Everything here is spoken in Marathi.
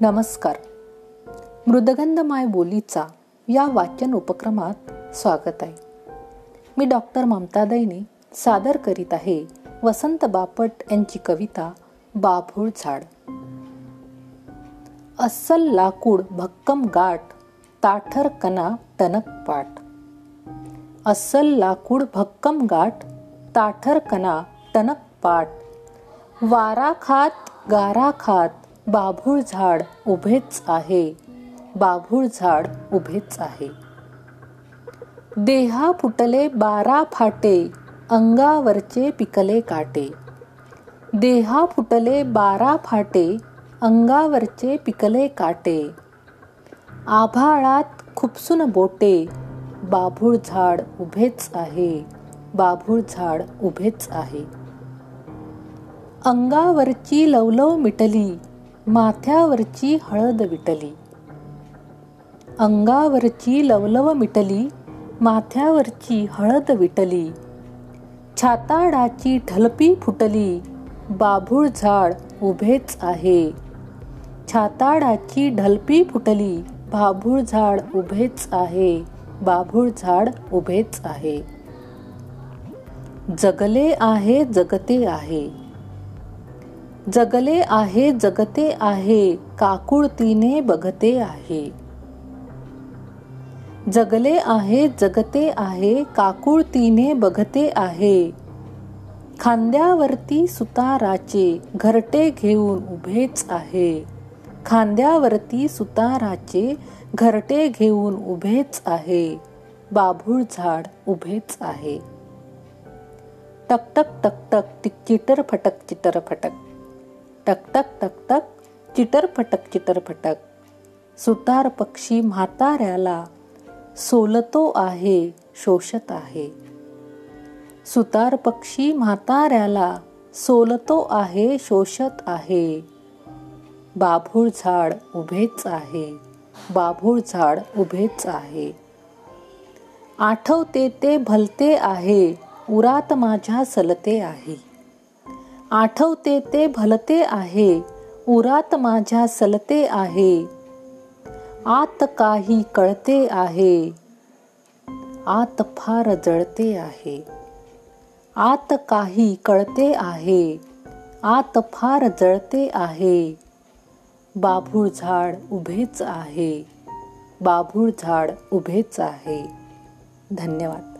नमस्कार. मृदगंधमाय बोलीचा या वाचन उपक्रमात स्वागत आहे. मी डॉक्टर ममता दैनी सादर करीत आहे वसंत बापट यांची कविता बाभूळ झाड. अस्सल लाकूड भक्कम गाठ ताठर कना टनक पाट अस्सल लाकूड भक्कम गाठ ताठर कना टनक पाट वारा खात गारा खात बाभूळ झाड उभेच आहे. बाभूळ झाड उभेच आहे. देहा फुटले बारा फाटे अंगावरचे पिकले काटे. देहा फुटले बारा फाटे अंगावरचे पिकले काटे. आभाळात खुपसून बोटे बाभूळ झाड उभेच आहे. बाभूळ झाड उभेच आहे. अंगावरची लवलव मिटली माथ्यावरची हळद विटली. अंगावरची लवलव मिटली. माथ्यावरची हळद विटली. छाताडाची ढलपी फुटली. बाभूळ झाड उभेच आहे. छाताडाची ढलपी फुटली. बाभूळ झाड उभेच आहे. बाभूळ झाड उभेच आहे. जगले आहे जगते आहे. जगले आहे जगते आहे काकुळतीने बघते आहे. जगले आहे जगते आहे काकुळतीने बघते आहे. खांद्यावरती सुताराचे घरटे घेऊन उभेच आहे. खांद्यावरती सुताराचे घरटे घेऊन उभेच आहे. बाभूळ झाड उभेच आहे. टकटक टकटक चिटर फटक चिटर फटक. टकटक टकटक चिटरफटक चिटरफटक सुतार पक्षी म्हाताऱ्याला सोलतो आहे शोषत आहे. सुतार पक्षी म्हाताऱ्याला सोलतो आहे शोषत आहे. बाभूळ झाड उभेच आहे बाभूळ झाड उभेच आहे. आठवते ते भलते आहे उरात माझ्या सलते आहे. आठवते ते भलते आहे उरात माझ्या सलते आहे आत काही कळते आहे आत फार जळते आहे आत काही कळते आहे आत फार जळते आहे बाभूळ झाड उभेच आहे बाभूळ झाड उभेच आहे. धन्यवाद.